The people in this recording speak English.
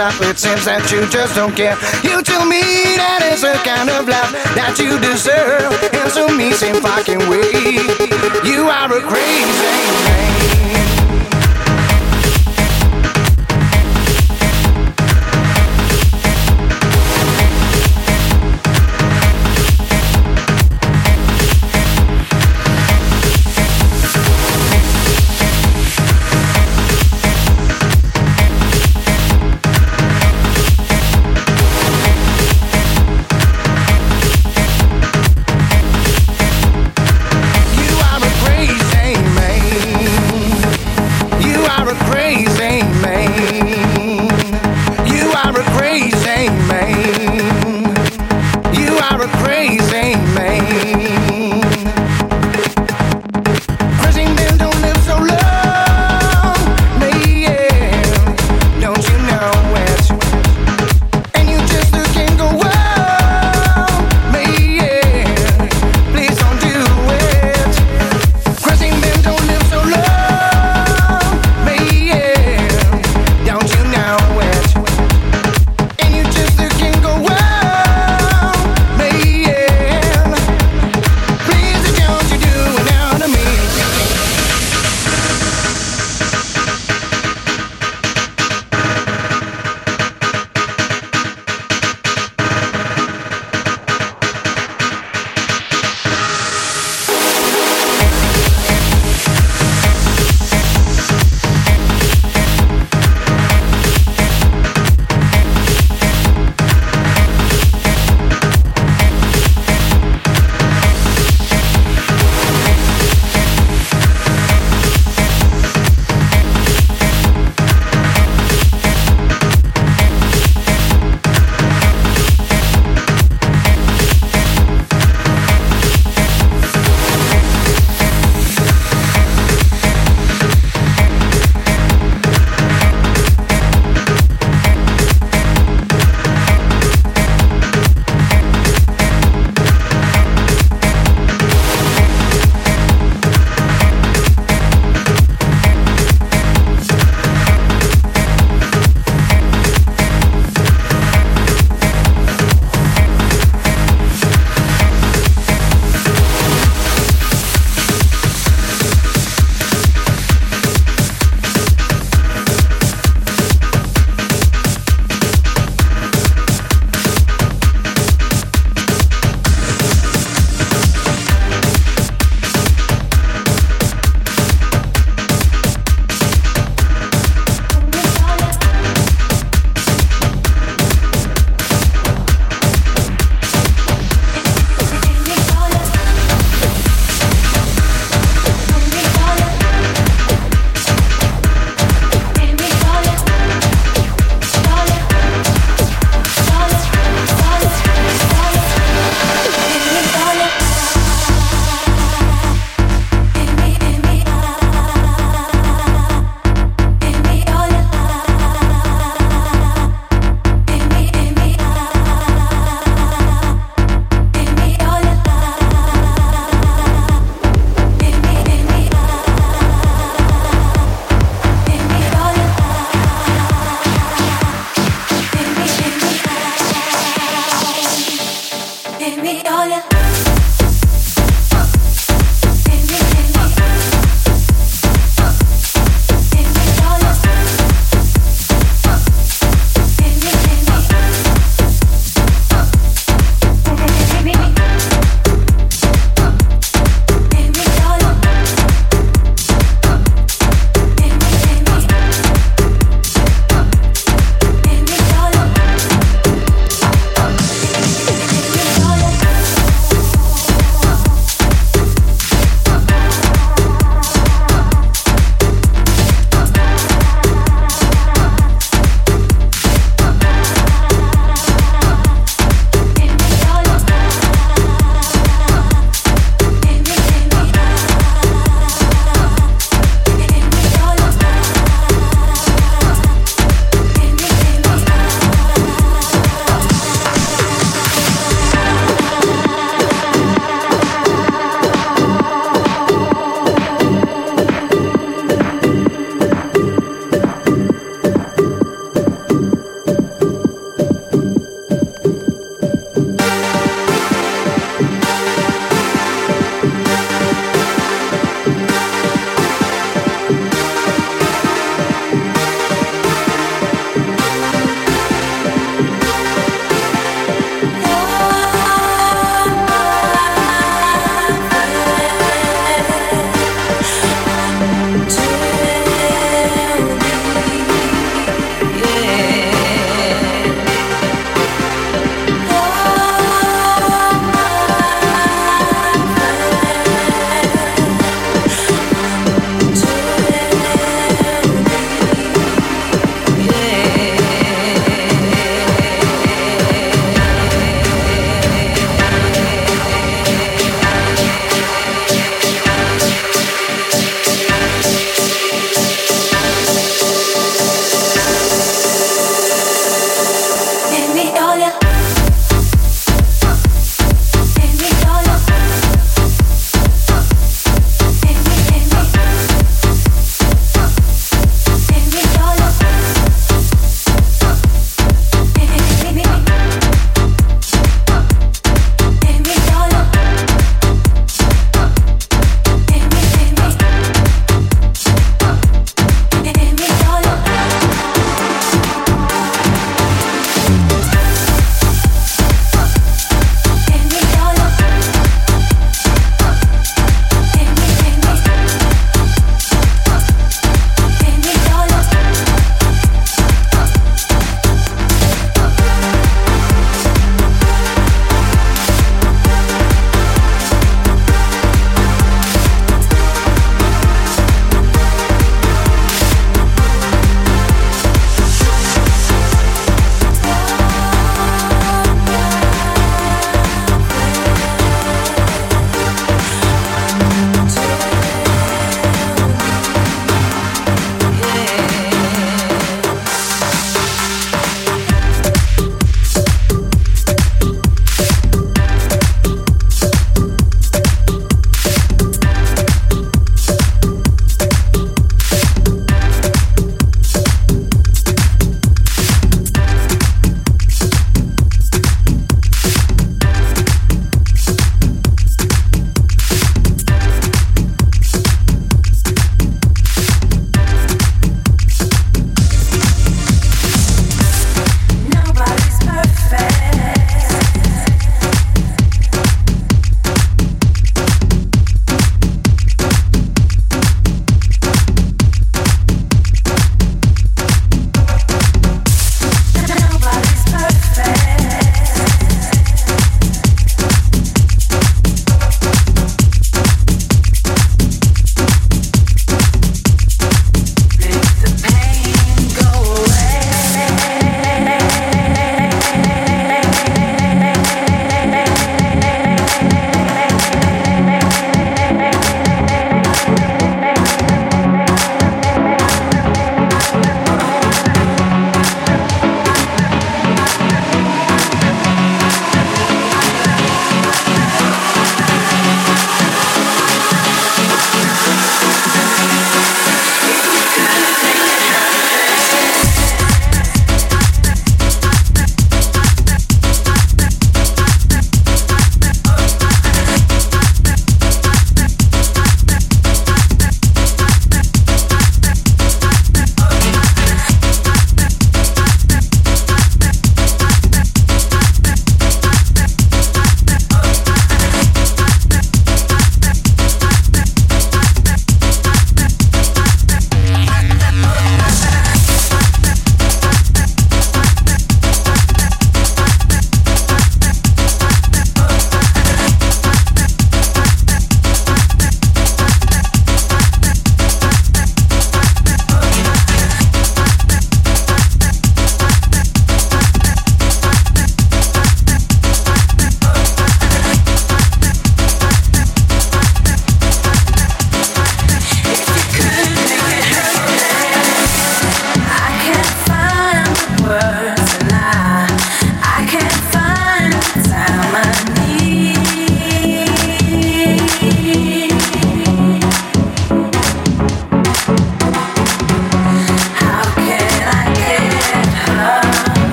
stop. It seems that you just don't care. You tell me that it's a kind of love that you deserve and so me same fucking way. You are. You are a crazy man.